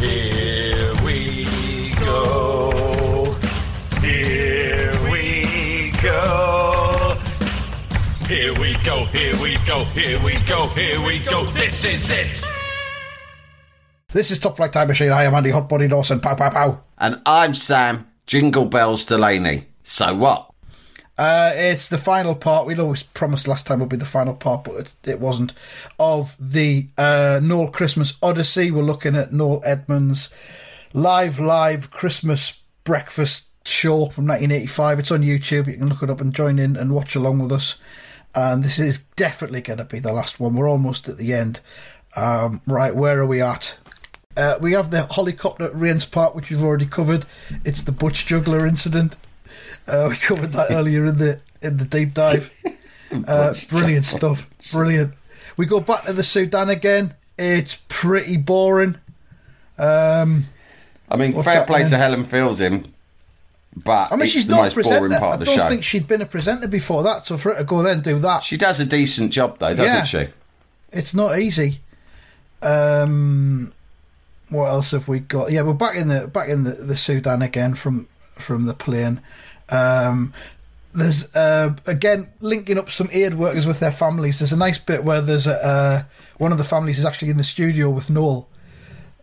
Here we go. Here we go. Here we go. Here we go. Here we go. Here we go. This is it. This is Top Flight Time Machine. I am Andy Hotbody Dawson. Pow, pow, pow. And I'm Sam Jingle Bells Delaney. So what? Uh, it's the final part. We'd always promised last time would be the final part, but it, it wasn't. Of the uh, Noel Christmas Odyssey. We're looking at Noel Edmonds' live, live Christmas breakfast show from 1985. It's on YouTube. You can look it up and join in and watch along with us. And this is definitely going to be the last one. We're almost at the end. Um, right, where are we at? Uh, we have the helicopter at Raynes Park, which we've already covered. It's the Butch Juggler incident. Uh, we covered that earlier in the in the deep dive. Uh, brilliant stuff. Brilliant. We go back to the Sudan again. It's pretty boring. Um, I mean, fair play happening? to Helen Fielding, but I mean, she's the not a most boring part of the show. I don't think she'd been a presenter before that. So for her to go there and do that, She does a decent job, though, doesn't Yeah. she? it's not easy. Um, what else have we got? Yeah, we're back in the back in the, the Sudan again from from the plane. Um, there's uh, again linking up some aid workers with their families. There's a nice bit where there's a uh, one of the families is actually in the studio with Noel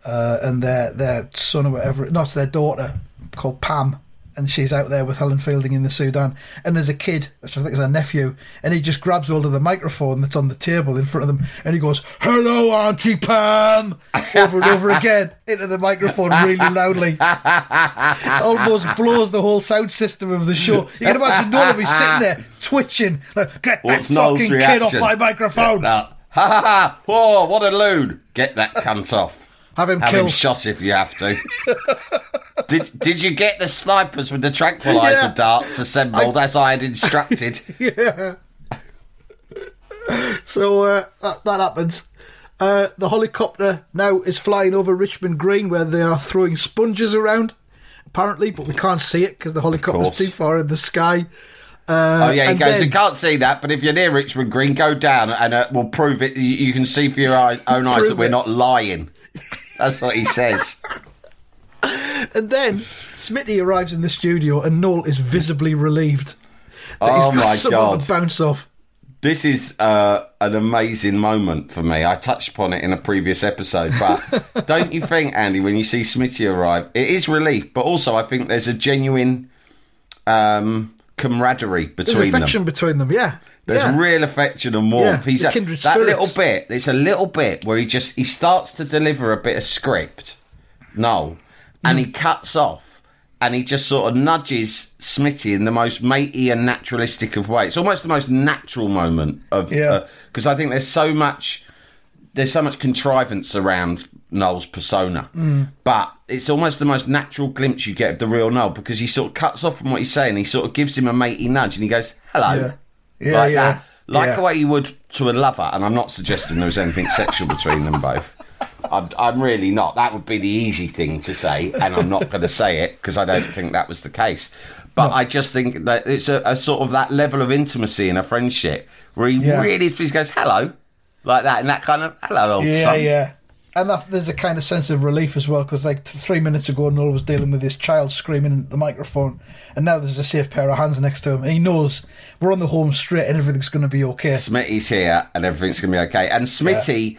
uh, and their their son or whatever. not their daughter called Pam, and she's out there with Helen Fielding in the Sudan. And there's a kid, which I think is her nephew, and he just grabs hold of the microphone that's on the table in front of them, and he goes, "Hello, Auntie Pam," over and over again into the microphone really loudly. Almost blows the whole sound system of the show. You can imagine be sitting there twitching, like, "Get oh, that What's fucking kid off my microphone!" Ha ha ha! Whoa, what a loon! Get that cunt off. Have him Have killed. him shot if you have to. did Did you get the snipers with the tranquilizer Yeah. darts assembled as I had instructed? yeah. So uh, that, that happens. Uh, the helicopter now is flying over Richmond Green where they are throwing sponges around, apparently, but we can't see it because the helicopter's too far in the sky. Uh, Oh yeah, he goes. then- I can't see that, but if you're near Richmond Green, go down and uh, we'll prove it. You, you can see for your own eyes that we're it. not lying. That's what he says. And then Smitty arrives in the studio and Noel is visibly relieved. That Oh he's got my someone God. to bounce off. This is uh, an amazing moment for me. I touched upon it in a previous episode, but don't you think, Andy, when you see Smitty arrive, it is relief, but also I think there's a genuine um, camaraderie between them. There's affection them. between them, yeah. There's yeah. real affection and warmth. Yeah, He's a, kindred that spirits. little bit. It's a little bit where he just he starts to deliver a bit of script, no, and he cuts off and he just sort of nudges Smitty in the most matey and naturalistic of ways. It's almost the most natural moment of Yeah. because I think there's so much there's so much contrivance around Noel's persona, Mm. but it's almost the most natural glimpse you get of the real Noel because he sort of cuts off from what he's saying. He sort of gives him a matey nudge and he goes, "Hello." Yeah. Yeah, like yeah. that. Like the way you would to a lover, and I'm not suggesting there was anything sexual between them both. I'm, I'm really not. That would be the easy thing to say, and I'm not going to say it because I don't think that was the case. But I just think that it's a, a sort of that level of intimacy in a friendship where he Yeah. really he goes hello, like that, and that kind of hello, old Yeah, son. yeah. And that, there's a kind of sense of relief as well because, like, three minutes ago, Noel was dealing with this child screaming at the microphone, and now there's a safe pair of hands next to him, and he knows we're on the home straight and everything's going to be okay. Smitty's here and everything's going to be okay. And Smitty,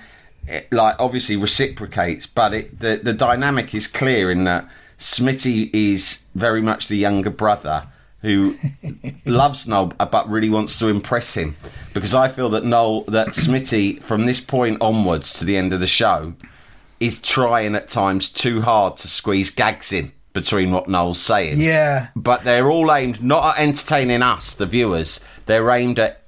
it, like, obviously reciprocates, but it, the, the dynamic is clear in that Smitty is very much the younger brother who loves Noel uh, but really wants to impress him. Because I feel that Noel, that Smitty, from this point onwards to the end of the show, is trying at times too hard to squeeze gags in between what Noel's saying Yeah. but they're all aimed not at entertaining us, the viewers. They're aimed at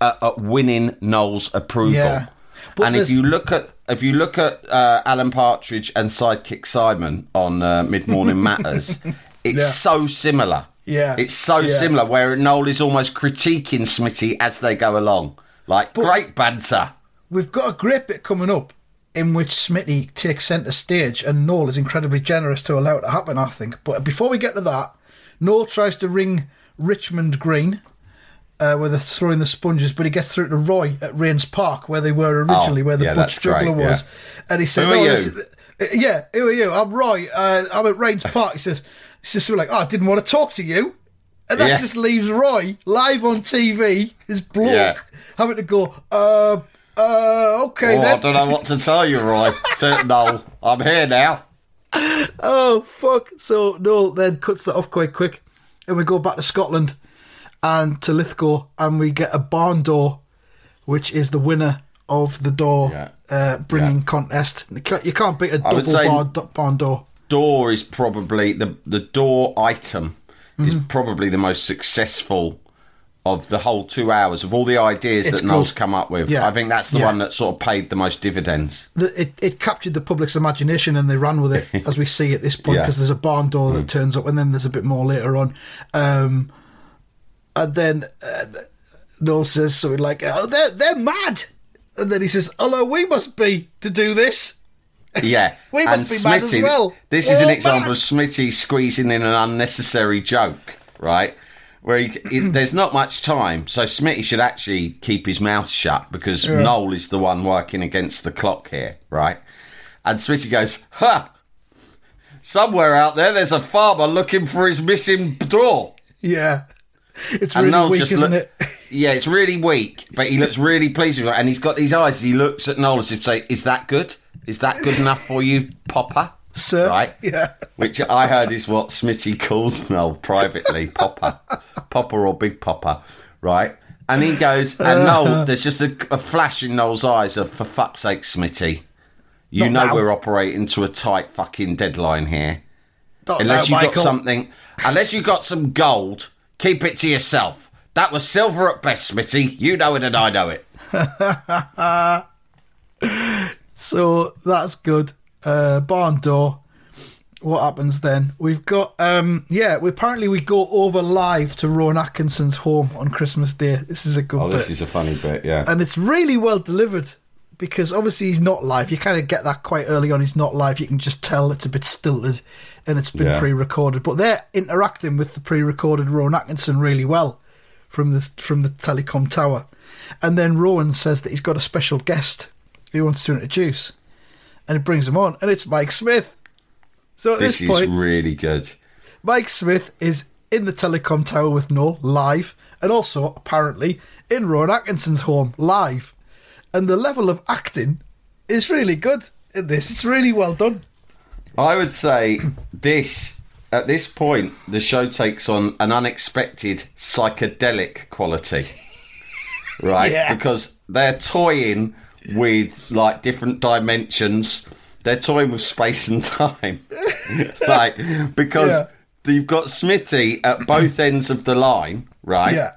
at, at winning Noel's approval. Yeah. But and if you look at if you look at uh, Alan Partridge and Sidekick Simon on uh, Mid Morning Matters, it's Yeah. so similar. Yeah. It's so Yeah. similar, where Noel is almost critiquing Smitty as they go along. Like, great banter. We've got a great bit coming up in which Smitty takes centre stage and Noel is incredibly generous to allow it to happen, I think. But before we get to that, Noel tries to ring Richmond Green. Uh, where they're throwing the sponges, but he gets through to Roy at Raynes Park, where they were originally, Oh, where the yeah, Butch Juggler was. And he said, Who "No, you?" this is- uh, yeah, who are you? I'm Roy. Uh, I'm at Raynes Park." He says, "He says something like, oh, I didn't want to talk to you," and that Yeah. just leaves Roy live on TV, bloke, Yeah. having to go, "Uh, uh, okay Oh, I don't know what to tell you, Roy. Noel, I'm here now. Oh fuck! So Noel then cuts that off quite quick, and we go back to Scotland and to Lithgow, and we get a barn door, which is the winner of the door Yeah. uh, bringing Yeah. contest. You can't, you can't beat a I double say- barn, barn door. Door is probably the the door item is Mm-hmm. probably the most successful of the whole two hours of all the ideas It's that Noel's come up with. Yeah. I think that's the Yeah. one that sort of paid the most dividends. The, it, it captured the public's imagination and they ran with it, as we see at this point, Yeah. Mm. because there's a barn door that turns up, and then there's a bit more later on. Um, and then uh, Noel says something like, "Oh, they're they're mad," and then he says, "Although we must be to do this." Yeah, We must and be mad as well. This We're is an example mad. of Smitty squeezing in an unnecessary joke, right? Where he, it, there's not much time, so Smitty should actually keep his mouth shut because Noel is the one working against the clock here, right? And Smitty goes, "Ha! Somewhere out there, there's a farmer looking for his missing door." Yeah, it's really weak, just isn't look- it? Yeah, it's really weak, but he looks really pleased with it, and he's got these eyes. He looks at Noel as if to say, "Is that good? Is that good enough for you, Popper?" Sir, Right? yeah. Which I heard is what Smitty calls Noel privately, Popper, Popper or Big Popper, right? And he goes, and Noel, there's just a, a flash in Noel's eyes of, for fuck's sake, Smitty, you Not know now. we're operating to a tight fucking deadline here. Not Unless now, you got Michael. something, unless you got some gold, keep it to yourself. That was silver at best, Smitty. You know it and I know it. So that's good. Uh, barn door. What happens then? We've got um yeah. We apparently we go over live to Rowan Atkinson's home on Christmas Day. This is a good Oh, bit, this is a funny bit, yeah. and it's really well delivered because obviously he's not live. You kind of get that quite early on. He's not live. You can just tell it's a bit stilted, and it's been Yeah. pre-recorded. But they're interacting with the pre-recorded Rowan Atkinson really well from the from the telecom tower, and then Rowan says that he's got a special guest he wants to introduce, and he brings him on, and it's Mike Smith. So at this this, is point, really good. Mike Smith is in the telecom tower with Noel live, and also apparently in Rowan Atkinson's home live. And the level of acting is really good in this. It's really well done. I would say this at this point the show takes on an unexpected psychedelic quality. Right? Yeah. Because they're toying with like different dimensions. They're toying with space and time. like because Yeah. you've got Smitty at both ends of the line, right? Yeah.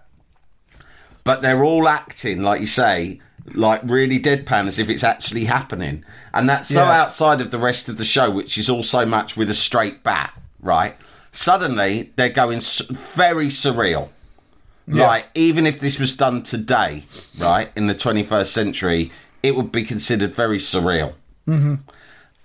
but they're all acting like you say like really deadpan as if it's actually happening. And that's so Yeah. outside of the rest of the show which is all so much with a straight bat right? Suddenly they're going very surreal. Like even if this was done today right in the 21st century it would be considered very surreal mm-hmm.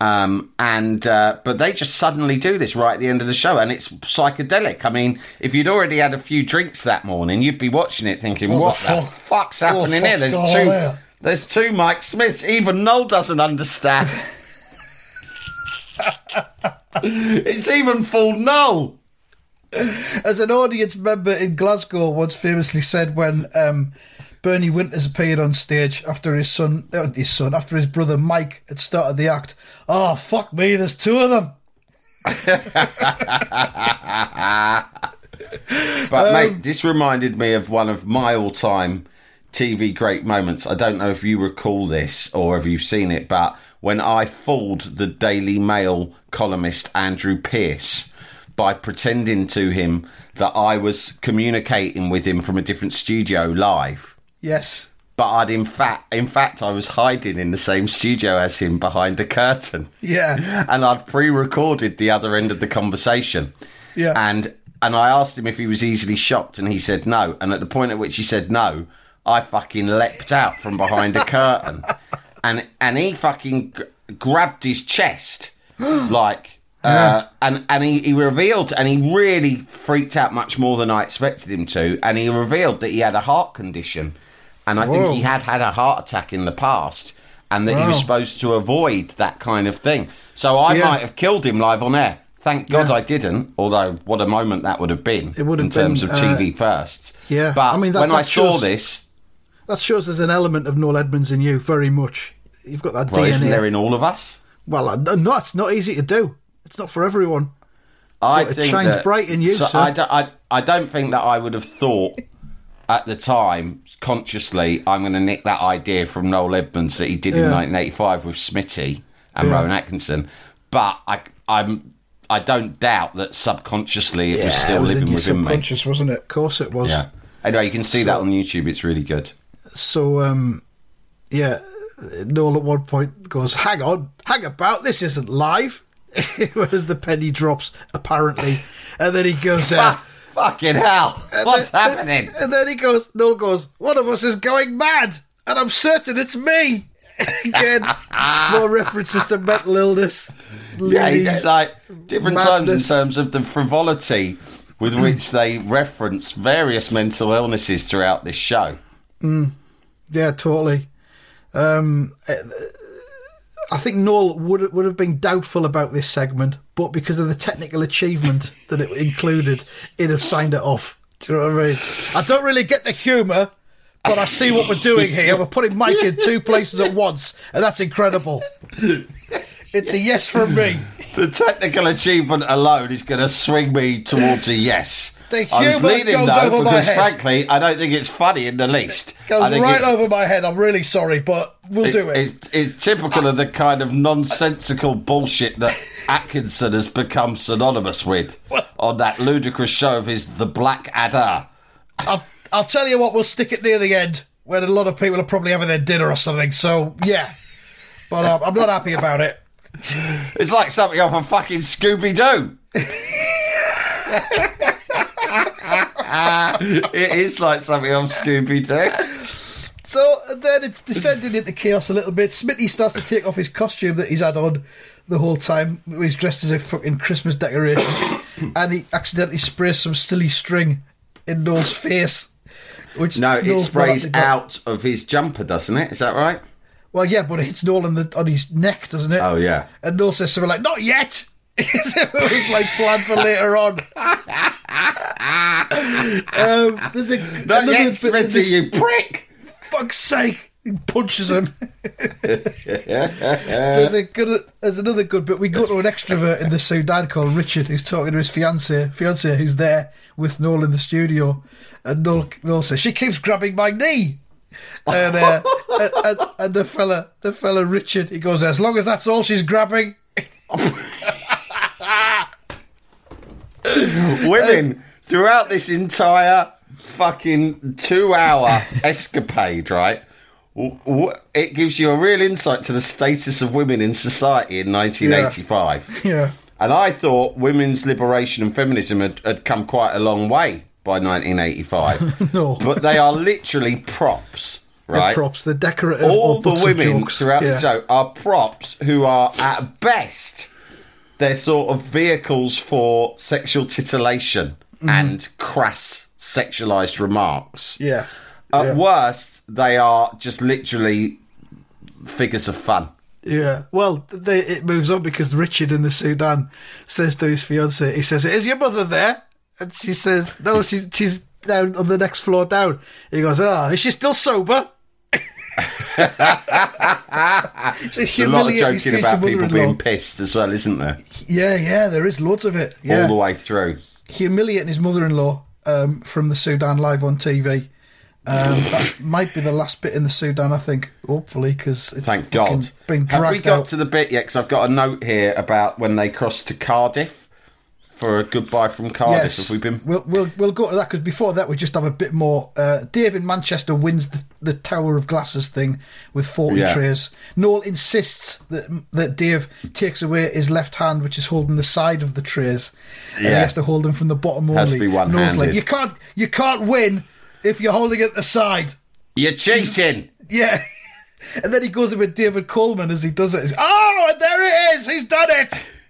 Um, and uh, but they just suddenly do this right at the end of the show, and it's psychedelic. I mean, if you'd already had a few drinks that morning, you'd be watching it thinking, What "What, the the, fuck? fuck's What the happening here?" There's two, on here? there's two Mike Smiths. Even Noel doesn't understand. it's even fooled Noel. As an audience member in Glasgow once famously said when um, Bernie Winters appeared on stage after his son, uh, his son, after his brother Mike had started the act, oh, fuck me, there's two of them. But Um, mate, this reminded me of one of my all-time TV great moments. I don't know if you recall this or if you've seen it, but when I fooled the Daily Mail columnist Andrew Pierce by pretending to him that I was communicating with him from a different studio live. Yes. but I'd in fact, in fact, I was hiding in the same studio as him behind a curtain. Yeah. and I'd pre-recorded the other end of the conversation. Yeah. And and I asked him if he was easily shocked, and he said no. And at the point at which he said no, I fucking leapt out from behind a curtain, and and he fucking g- grabbed his chest like. Uh, and and he, he revealed and he really freaked out much more than I expected him to and he revealed that he had a heart condition and I think he had had a heart attack in the past and that he was supposed to avoid that kind of thing so I Yeah. might have killed him live on air thank God Yeah. I didn't although what a moment that would have been It would have in terms been, of uh, TV firsts yeah. but I mean, that- when I that saw this That shows there's an element of Noel Edmonds in you, very much. You've got that well, isn't DNA. there in all of us well, uh, no, it's not easy to do. It's not for everyone. I Well, it shines that- bright in you, so sir. I, don't, I, I don't think that I would have thought at the time consciously I'm going to nick that idea from Noel Edmonds that he did in 1985 with Smitty and Yeah. Rowan Atkinson, but I, I'm I don't doubt that subconsciously it was still it was in living your within me. subconscious, wasn't it? Of course it was. Yeah. Anyway, you can see So- that on YouTube. It's really good. So, um, yeah, Noel at one point goes, "Hang on, hang about, this isn't live." As the penny drops, apparently, and then he goes, uh, fucking hell! and What's then- happening? And then he goes, Noel goes, "One of us is going mad, and I'm certain it's me." Again, more references to mental illness. Yeah, like different times in terms of the frivolity with which they reference various mental illnesses throughout this show. Yeah, totally. Um, I think Noel would would have been doubtful about this segment, but because of the technical achievement that it included, he'd have signed it off. Do you know what I mean? I don't really get the humour, but I see what we're doing here. We're putting Mike in two places at once, and that's incredible. It's a yes from me. The technical achievement alone is going to swing me towards a yes. The humour goes though over my because, head. frankly, I don't think it's funny in the least. I Goes right over my head. I'm really sorry, but we'll do it. It's, it's typical of the kind of nonsensical bullshit that Atkinson has become synonymous with on that ludicrous show of his The Black Adder. I'll, I'll tell you what, we'll stick it near the end when a lot of people are probably having their dinner or something. So, yeah. But um, I'm not happy about it. It's like something off of fucking Scooby Doo. it is like something off Scooby Doo. So then it's descending into chaos a little bit. Smitty starts to take off his costume that he's had on the whole time. He's dressed as a fucking Christmas decoration. and he accidentally sprays some silly string in Noel's face. Which No, it Noel's sprays out of his jumper, doesn't it? Is that right? Well, yeah, but it hits Noel on, the, on his neck, doesn't it? Oh, yeah. And Noel says something like, not yet! It was like planned for later on. um, there's a, Not yet, Smitty, you prick! Fuck's sake! He punches him. there's a good. There's another good bit. We go to an extrovert in the Sudan called Richard, who's talking to his fiance, fiance who's there with Noel in the studio, and Noel, Noel says she keeps grabbing my knee. And, uh, and, and, and the fella, the fella Richard, he goes, as long as that's all she's grabbing. Women, throughout this entire fucking two hour escapade, right? It gives you a real insight to the status of women in society in 1985. Yeah. And I thought women's liberation and feminism had, had come quite a long way by 1985. No. But they are literally props, right? The props, the decorative. All the women throughout Yeah. the show are props who are at best they're sort of vehicles for sexual titillation mm-hmm. and crass sexualized remarks. Yeah. At yeah. worst, they are just literally figures of fun. Yeah. Well, they, it moves on because Richard in the Sudan says to his fiance, he says, "Is your mother there?" And she says, "No, she, she's down on the next floor down." He goes, "Ah, is she still sober?" so There's a lot of joking about people being pissed as well, isn't there? Yeah, yeah, there is loads of it. All the way through. humiliating his mother-in-law um, from the Sudan live on TV. Um, that might be the last bit in the Sudan, I think. Hopefully, because it's Thank God. been dragged Have we got out. to the bit yet? Because I've got a note here about when they crossed to Cardiff for a goodbye from Cardiff? Have we been? We'll we'll we'll go to that because before that we just have a bit more. Uh, Dave in Manchester wins the, the Tower of Glasses thing with forty Yeah. trays. Noel insists that that Dave takes away his left hand, which is holding the side of the trays, and he has to hold them from the bottom Has to only. be one-handed. Noel's like, you can't you can't win if you're holding it at the side. You're cheating. Yeah. And then he goes in with David Coleman as he does it. He's, oh, and there it is. He's done it.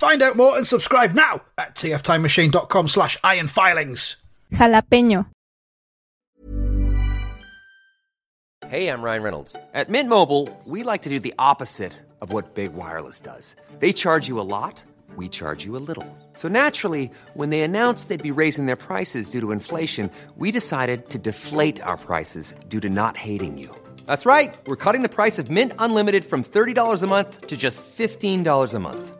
Find out more and subscribe now at tftimemachine.com slash iron filings. Jalapeño. Hey, I'm Ryan Reynolds. At Mint Mobile, we like to do the opposite of what Big Wireless does. They charge you a lot, we charge you a little. So naturally, when they announced they'd be raising their prices due to inflation, we decided to deflate our prices due to not hating you. That's right. We're cutting the price of Mint Unlimited from $30 a month to just $15 a month.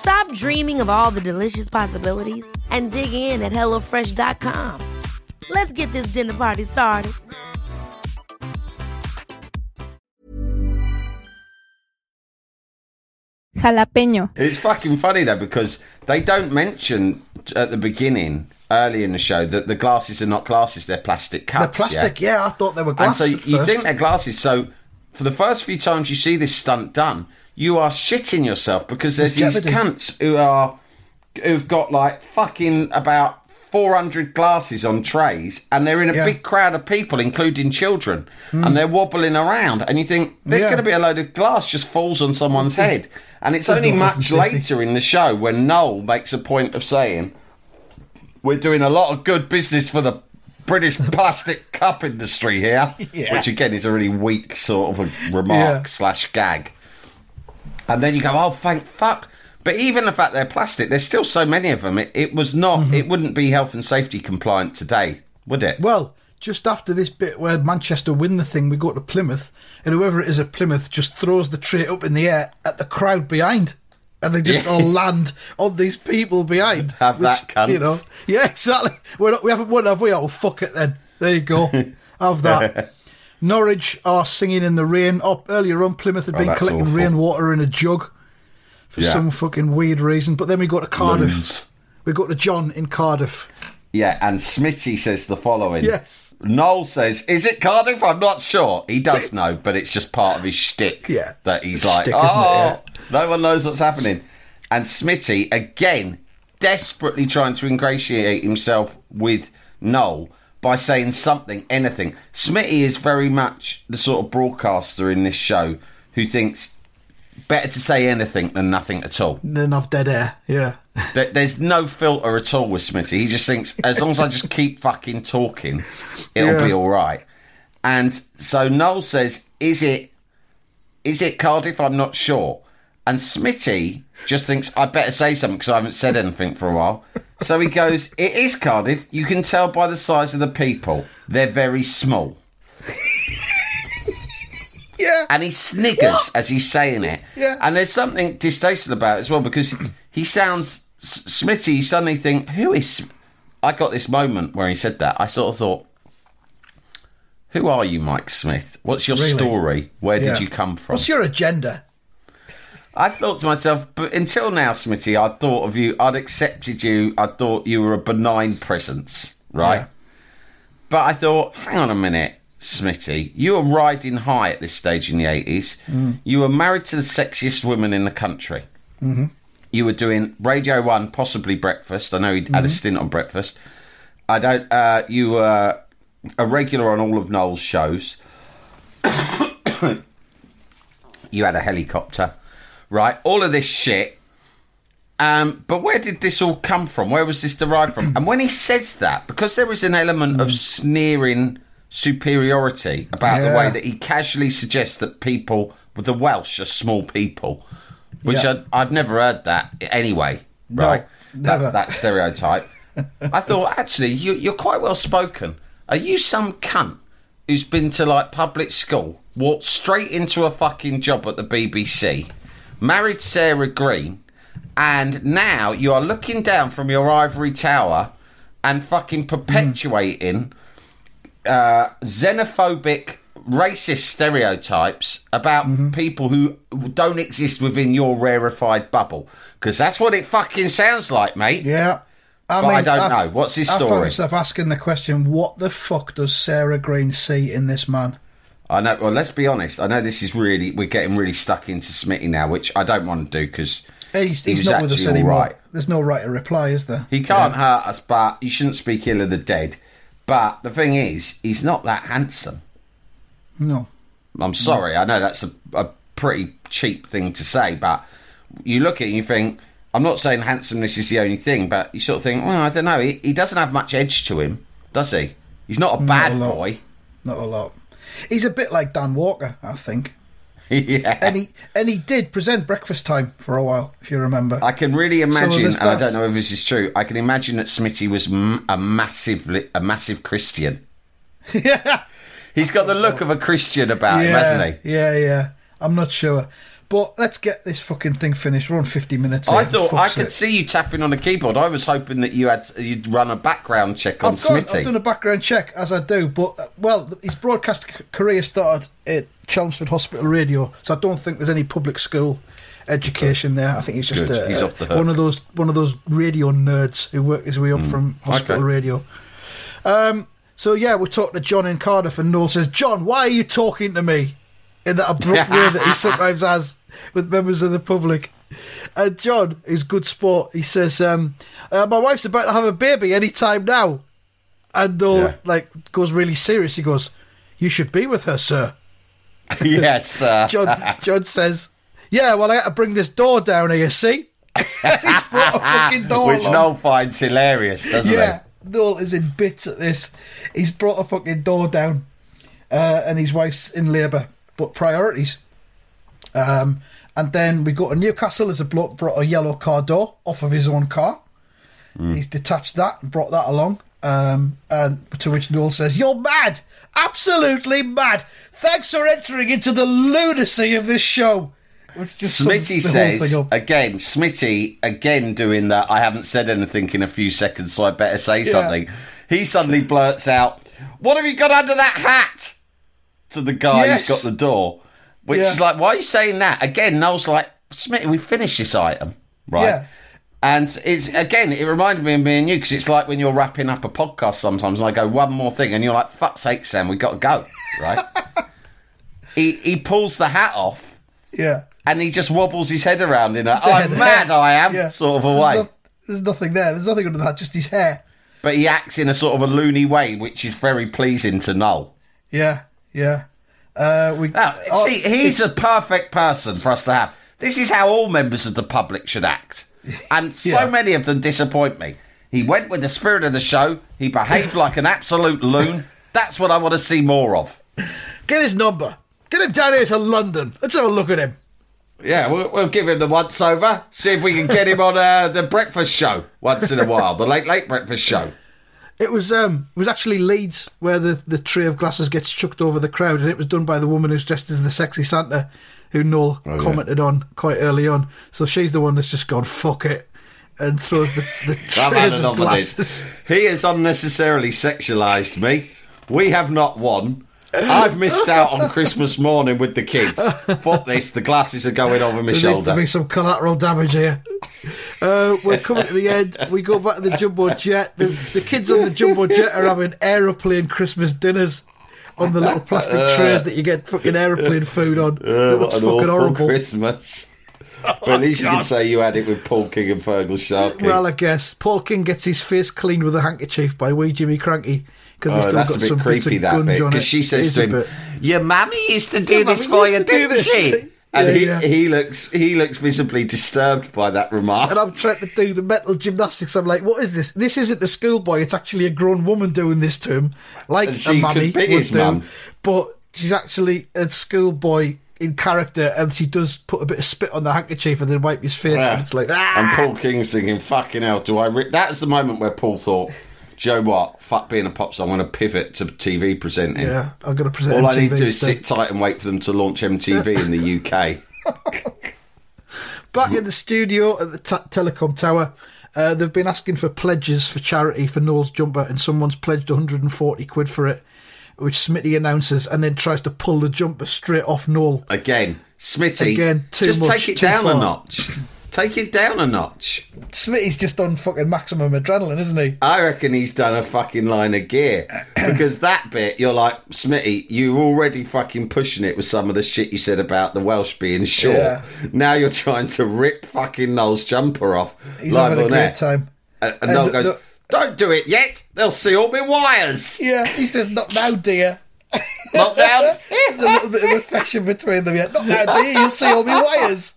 Stop dreaming of all the delicious possibilities and dig in at HelloFresh.com. Let's get this dinner party started. Jalapeño. It's fucking funny though because they don't mention at the beginning, early in the show, that the glasses are not glasses; they're plastic cups. The plastic, yeah? I thought they were And glass so at you first. think they're glasses. So for the first few times you see this stunt done, you are shitting yourself because there's It's these jeopardy. cunts who are who've got like fucking about. 400 glasses on trays, and they're in a Yeah. big crowd of people, including children, and they're wobbling around. And you think there's. Yeah. going to be a load of glass just falls on someone's head, and it's only much later in the show when Noel makes a point of saying, "We're doing a lot of good business for the British plastic cup industry here," Yeah. which again is a really weak sort of a remark Yeah. slash gag. And then you go, "Oh, thank fuck." But even the fact they're plastic, there's still so many of them. It, it was not. Mm-hmm. It wouldn't be health and safety compliant today, would it? Well, just after this bit where Manchester win the thing, we go to Plymouth, and whoever it is at Plymouth just throws the tray up in the air at the crowd behind. And they just all land on these people behind. Have that, cunts. You know, yeah, exactly. We're not, we haven't won, have we? Oh, fuck it then. There you go. Have that. Norwich are singing in the rain. Up earlier on, Plymouth had Oh, been collecting awful. rainwater in a jug for Yeah. some fucking weird reason. But then we got to Cardiff. Loons. We got to John in Cardiff. Yeah, and Smitty says the following. Yes. Noel says, "Is it Cardiff? I'm not sure." He does know, but it's just part of his shtick. Yeah. that he's like, shtick, isn't it? "Oh, no one knows what's happening." And Smitty again, desperately trying to ingratiate himself with Noel by saying something, anything. Smitty is very much the sort of broadcaster in this show who thinks better to say anything than nothing at all. Then I've dead air. Yeah. There's no filter at all with Smitty. He just thinks as long as I just keep fucking talking, it'll Yeah. be all right. And so Noel says, "Is it? Is it Cardiff? I'm not sure." And Smitty just thinks I better say something because I haven't said anything for a while. So he goes, "It is Cardiff. You can tell by the size of the people. They're very small." Yeah. and he sniggers as he's saying it. Yeah. And there's something distasteful about it as well because he sounds S- Smitty. You suddenly think, who is? Sm-" I got this moment where he said that. I sort of thought, who are you, Mike Smith? What's your Really? story? Where Yeah. did you come from? What's your agenda? I thought to myself, but until now, Smitty, I thought of you. I'd accepted you. I thought you were a benign presence, right? Yeah. But I thought, hang on a minute, Smitty. You were riding high at this stage in the 80s. You were married to the sexiest woman in the country. Mm-hmm. You were doing Radio 1, possibly Breakfast. I know he had a stint on Breakfast. I don't, uh, you were a regular on all of Noel's shows. you had a helicopter, right? All of this shit. Um, but where did this all come from? Where was this derived from? And when he says that, because there is an element of sneering superiority about the way that he casually suggests that people with the Welsh are small people, which Yeah. I'd, I'd never heard that anyway, right? never. That, that stereotype. I thought, actually, you, you're quite well spoken. Are you some cunt who's been to like public school, walked straight into a fucking job at the BBC, married Sarah Greene, and now you are looking down from your ivory tower and fucking perpetuating uh, xenophobic, racist stereotypes about people who don't exist within your rarefied bubble? Because that's what it fucking sounds like, mate. Yeah. I But I don't I've- know. What's his story? I found myself asking the question, what the fuck does Sarah Greene see in this man? I know. Well, let's be honest. I know this is really we're getting really stuck into Smitty now, which I don't want to do because He's, he he's not with us anymore. right. There's no right to reply, is there? He can't hurt us, but you shouldn't speak ill of the dead. But the thing is, he's not that handsome. No. I'm sorry. I know that's a, a pretty cheap thing to say, but you look at it and you think, I'm not saying handsomeness is the only thing, but you sort of think, well, I don't know. He, he doesn't have much edge to him, does he? He's not a bad a boy. Not a lot. He's a bit like Dan Walker, I think. yeah. And he and he did present Breakfast Time for a while, if you remember. I can really imagine, and I don't know if this is true. I can imagine that Smitty was m- a massively a massive Christian. yeah. He's got the look of a Christian about him, yeah, hasn't he? yeah, yeah. I'm not sure. But let's get this fucking thing finished. We're on 50 minutes. I thought I could sake. see you tapping on a keyboard. I was hoping that you had you'd run a background check on I've, got, Smitty. I've done a background check as I do, but uh, well, his broadcast career started at Chelmsford Hospital Radio, so I don't think there's any public school education there. I think he's just uh, He's off the hook. one of those one of those radio nerds who work his way up from hospital. Okay. radio. Um, so yeah, we're talking to John in Cardiff, and Noel says, "John, why are you talking to me in that abrupt way that he sometimes has with members of the public?" And John, who's good sport, he says, um, uh, "My wife's about to have a baby any time now." And Noel Yeah. like goes really serious. He goes, "You should be with her, sir." yes, uh, John John says, "Yeah, well, I had to bring this door down here. See." He's brought a fucking door which. Noel finds hilarious, doesn't Yeah, Noel is in bits at this. He's brought a fucking door down, uh, and his wife's in labour. But priorities. Um, and then we go to Newcastle as a bloke brought a yellow car door off of his own car. He's detached that and brought that along. Um, and to which Noel says, "You're mad, absolutely mad. Thanks for entering into the lunacy of this show." Which just Smitty says again, Smitty again doing that. I haven't said anything in a few seconds, so I better say Yeah. something. He suddenly blurts out, "What have you got under that hat?" To the guy Yes. who's got the door, which Yeah. is like, "Why are you saying that?" Again, Noel's like, "Smitty, we finished this item, right?" Yeah. And it's again, it reminded me of me and you because it's like when you're wrapping up a podcast sometimes, and I go one more thing, and you're like, "Fuck's sake, Sam, we got to go," right? he he pulls the hat off yeah. and he just wobbles his head around in a I'm mad hair. I am Yeah. sort of a way. no- there's nothing there. There's nothing under that. Just his hair. But he acts in a sort of a loony way, which is very pleasing to Noel. Yeah, yeah. Uh, we oh, see, he's a perfect person for us to have. This is how all members of the public should act. And so many of them disappoint me. He went with the spirit of the show. He behaved like an absolute loon. That's what I want to see more of. get his number. Get him down here to London. Let's have a look at him. Yeah, we'll, we'll give him the once over. See if we can get him on uh, the breakfast show once in a while, the late late breakfast show. It was um, it was actually Leeds where the, the tray of glasses gets chucked over the crowd, and it was done by the woman who's dressed as the sexy Santa, who Noel Oh, yeah. commented on quite early on. So she's the one that's just gone fuck it and throws the the trays of glasses. He has unnecessarily sexualised me. We have not won. I've missed out on Christmas morning with the kids. Fuck this. The glasses are going over my There shoulder. to be some collateral damage here. Uh, we're coming to the end. We go back to the jumbo jet. The, the kids on the jumbo jet are having aeroplane Christmas dinners on the little plastic trays that you get fucking aeroplane food on. Uh, it looks what an fucking awful horrible. Christmas. but at least you can say you had it with Paul King and Feargal Sharkey. Well, I guess Paul King gets his face cleaned with a handkerchief by wee Jimmy Krankie because he's Oh, still that's got some bits creepy, of that bit. on it. Because she says to him. Your mummy used to do Your this for you, do didn't she? And Yeah, he, yeah. he looks he looks visibly disturbed by that remark. and I'm trying to do the mental gymnastics. I'm like, what is this? This isn't a schoolboy. It's actually a grown woman doing this to him, like a mummy would do. mum. But she's actually a schoolboy in character, and she does put a bit of spit on the handkerchief and then wipe his face. Yeah. And it's like, ah! And Paul King's thinking, fucking hell, do I rip? That's the moment where Paul thought, Joe, what? Fuck being a pop star, I'm going to pivot to TV presenting. yeah, I'm going to present. All I need to do is sit tight and wait for them to launch MTV in the UK. Back in the studio at the Telecom Tower, uh, they've been asking for pledges for charity for Noel's jumper, and someone's pledged 140 quid for it, which Smitty announces and then tries to pull the jumper straight off Noel. Again, Smitty, Again, too just much, take it too down a notch. Take it down a notch. Smitty's just on fucking maximum adrenaline, isn't he? I reckon he's done a fucking line of gear because that bit you're like Smitty, you're already fucking pushing it with some of the shit you said about the Welsh being short. Yeah. Now you're trying to rip fucking Noel's jumper off He's having a great air. time. And, and And Noel the- goes, the- "Don't do it yet. They'll see all my wires." Yeah, he says, not now, dear. Lockdown. There's a little bit of affection between them yet. Not now, dear, you'll see all my wires.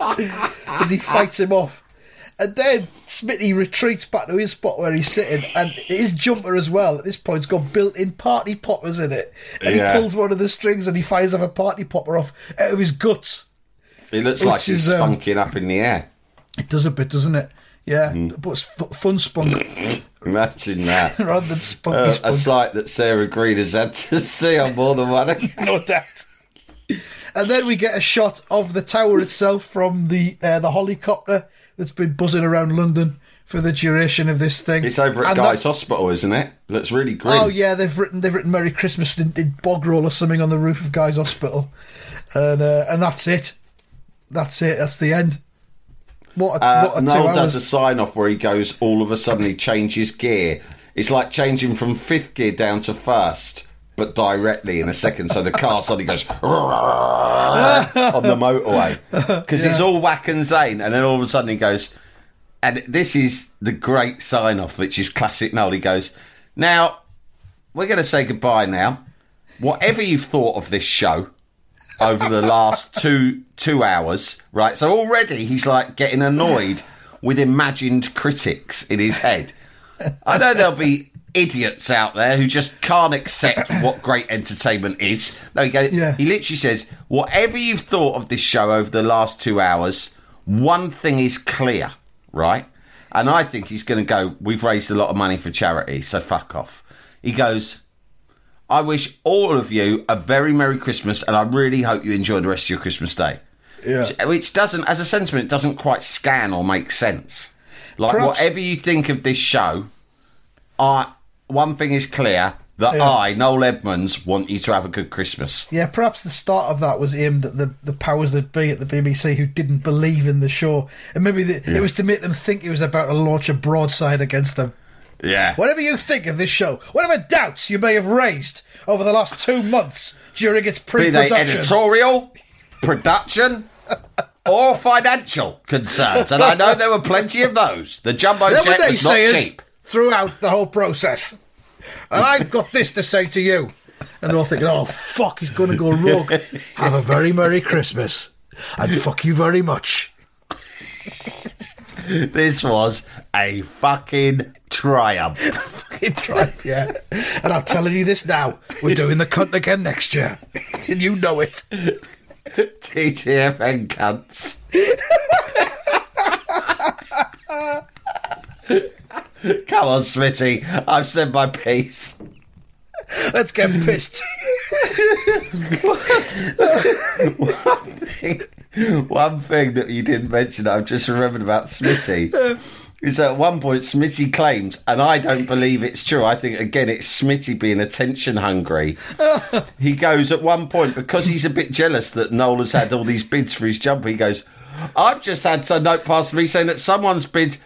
As he fights him off. And then Smitty retreats back to his spot where he's sitting, and his jumper as well. At this point, has got built-in party poppers in it, and Yeah. he pulls one of the strings and he fires off a party popper off out of his guts. It looks like he's is, um, spunking up in the air. It does a bit, doesn't it? Yeah, Mm. but it's f- fun spunk Imagine that. rather than spunky Uh, a spunk. sight that Sarah Greene has had to see on more than one no doubt. And then we get a shot of the tower itself from the uh, the helicopter that's been buzzing around London for the duration of this thing. It's over at And Guy's Hospital, isn't it? Looks really grim. Oh yeah, they've written they've written Merry Christmas in, in bog roll or something on the roof of Guy's Hospital, and uh, and that's it. That's it. That's the end. What a, Uh, what a Noel does a sign off where he goes, all of a sudden he changes gear. It's like changing from fifth gear down to first, but directly in a second. So the car suddenly goes on the motorway because it's all whack and zane, and then all of a sudden he goes, and this is the great sign off, which is classic Noel. He goes, now we're going to say goodbye now. Whatever you've thought of this show over the last two two hours, right? So already he's like getting annoyed with imagined critics in his head. I know there'll be idiots out there who just can't accept what great entertainment is. No, he goes, Yeah. he literally says, whatever you've thought of this show over the last two hours, one thing is clear, right? And I think he's going to go, we've raised a lot of money for charity, so fuck off. He goes, I wish all of you a very Merry Christmas, and I really hope you enjoy the rest of your Christmas day. Yeah. Which doesn't, as a sentiment, doesn't quite scan or make sense. Like, Perhaps- whatever you think of this show, I, one thing is clear that Yeah. I, Noel Edmonds, want you to have a good Christmas. Yeah, perhaps the start of that was aimed at the, the powers that be at the BBC who didn't believe in the show, and maybe the, it was to make them think it was about to launch a broadside against them. Yeah. Whatever you think of this show, whatever doubts you may have raised over the last two months during its Be they pre-production, editorial, production, or financial concerns. And I know there were plenty of those. The jumbo jet was not cheap. Throughout the whole process. And I've got this to say to you. And they're all thinking, oh, fuck, he's going to go rogue. Have a very Merry Christmas. And fuck you very much. This was a fucking triumph. Fucking triumph, yeah. And I'm telling you this now. We're doing the cunt again next year. and you know it. TTFN cunts. Come on, Smitty. I've said my piece. Let's get pissed. One thing that you didn't mention I've just remembered about Smitty is at one point Smitty claims, and I don't believe it's true. I think again it's Smitty being attention hungry. he goes at one point because he's a bit jealous that Noel has had all these bids for his jumper. He goes, "I've just had a note past me saying that someone's bid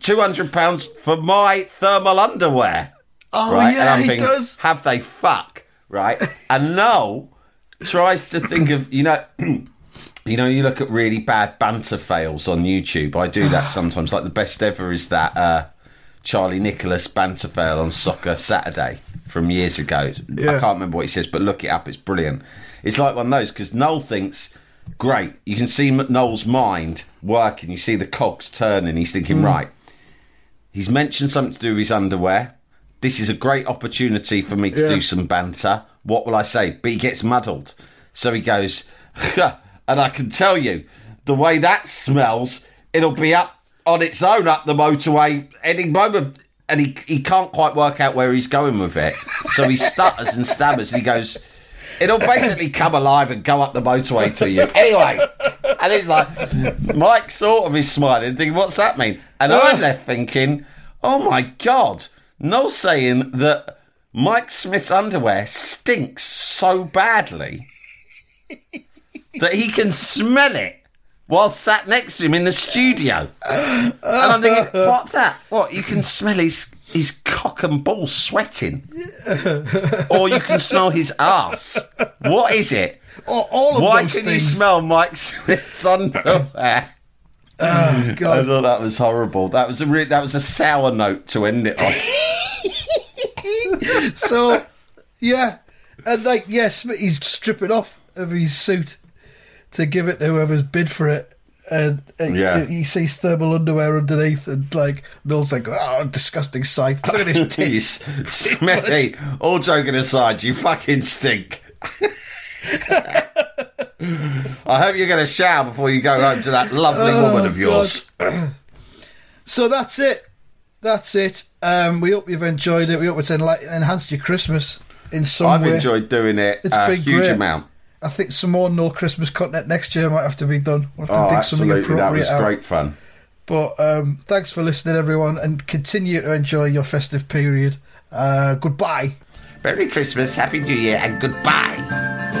two hundred pounds for my thermal underwear." Oh, right? And yeah, I'm he thinking, does. Have they fuck right? And Noel tries to think of you know. You know, you look at really bad banter fails on YouTube. I do that sometimes. Like the best ever is that uh, Charlie Nicholas banter fail on Soccer Saturday from years ago. Yeah. I can't remember what he says, but look it up. It's brilliant. It's like one of those because Noel thinks, great. You can see M- Noel's mind working. You see the cogs turning. He's thinking, hmm. right. He's mentioned something to do with his underwear. This is a great opportunity for me to Yeah. do some banter. What will I say? But he gets muddled. So he goes, and I can tell you, the way that smells, it'll be up on its own up the motorway any moment. And he, he can't quite work out where he's going with it. So he stutters and stammers and he goes, It'll basically come alive and go up the motorway to you. Anyway, and it's like, Mike sort of is smiling thinking, what's that mean? And I'm left thinking, oh my God, no saying that Mike Smith's underwear stinks so badly that he can smell it while sat next to him in the studio. And I'm thinking, what's that? What, you can smell his, his cock and ball sweating? or you can smell his ass. What is it? All, all of Why those can you smell Mike Smith's underwear? Oh, God. I thought that was horrible. That was a re- that was a sour note to end it on. so, yeah. And, like, yes, he's stripping off of his suit to give it to whoever's bid for it. And uh, Yeah. he sees thermal underwear underneath, and, like, Noel's like, oh, disgusting sight. Look at his You tits. All joking aside, you fucking stink. I hope you're going to shower before you go home to that lovely Oh, woman of yours. So that's it. That's it. Um, we hope you've enjoyed it. We hope it's enli- enhanced your Christmas in some I've way. enjoyed doing it It's a huge great. amount. I think some more no Christmas content next year might have to be done. We'll have to Oh, think something absolutely. That appropriate was out. great fun. But um, thanks for listening, everyone, and continue to enjoy your festive period. Uh, goodbye. Merry Christmas, Happy New Year, and goodbye.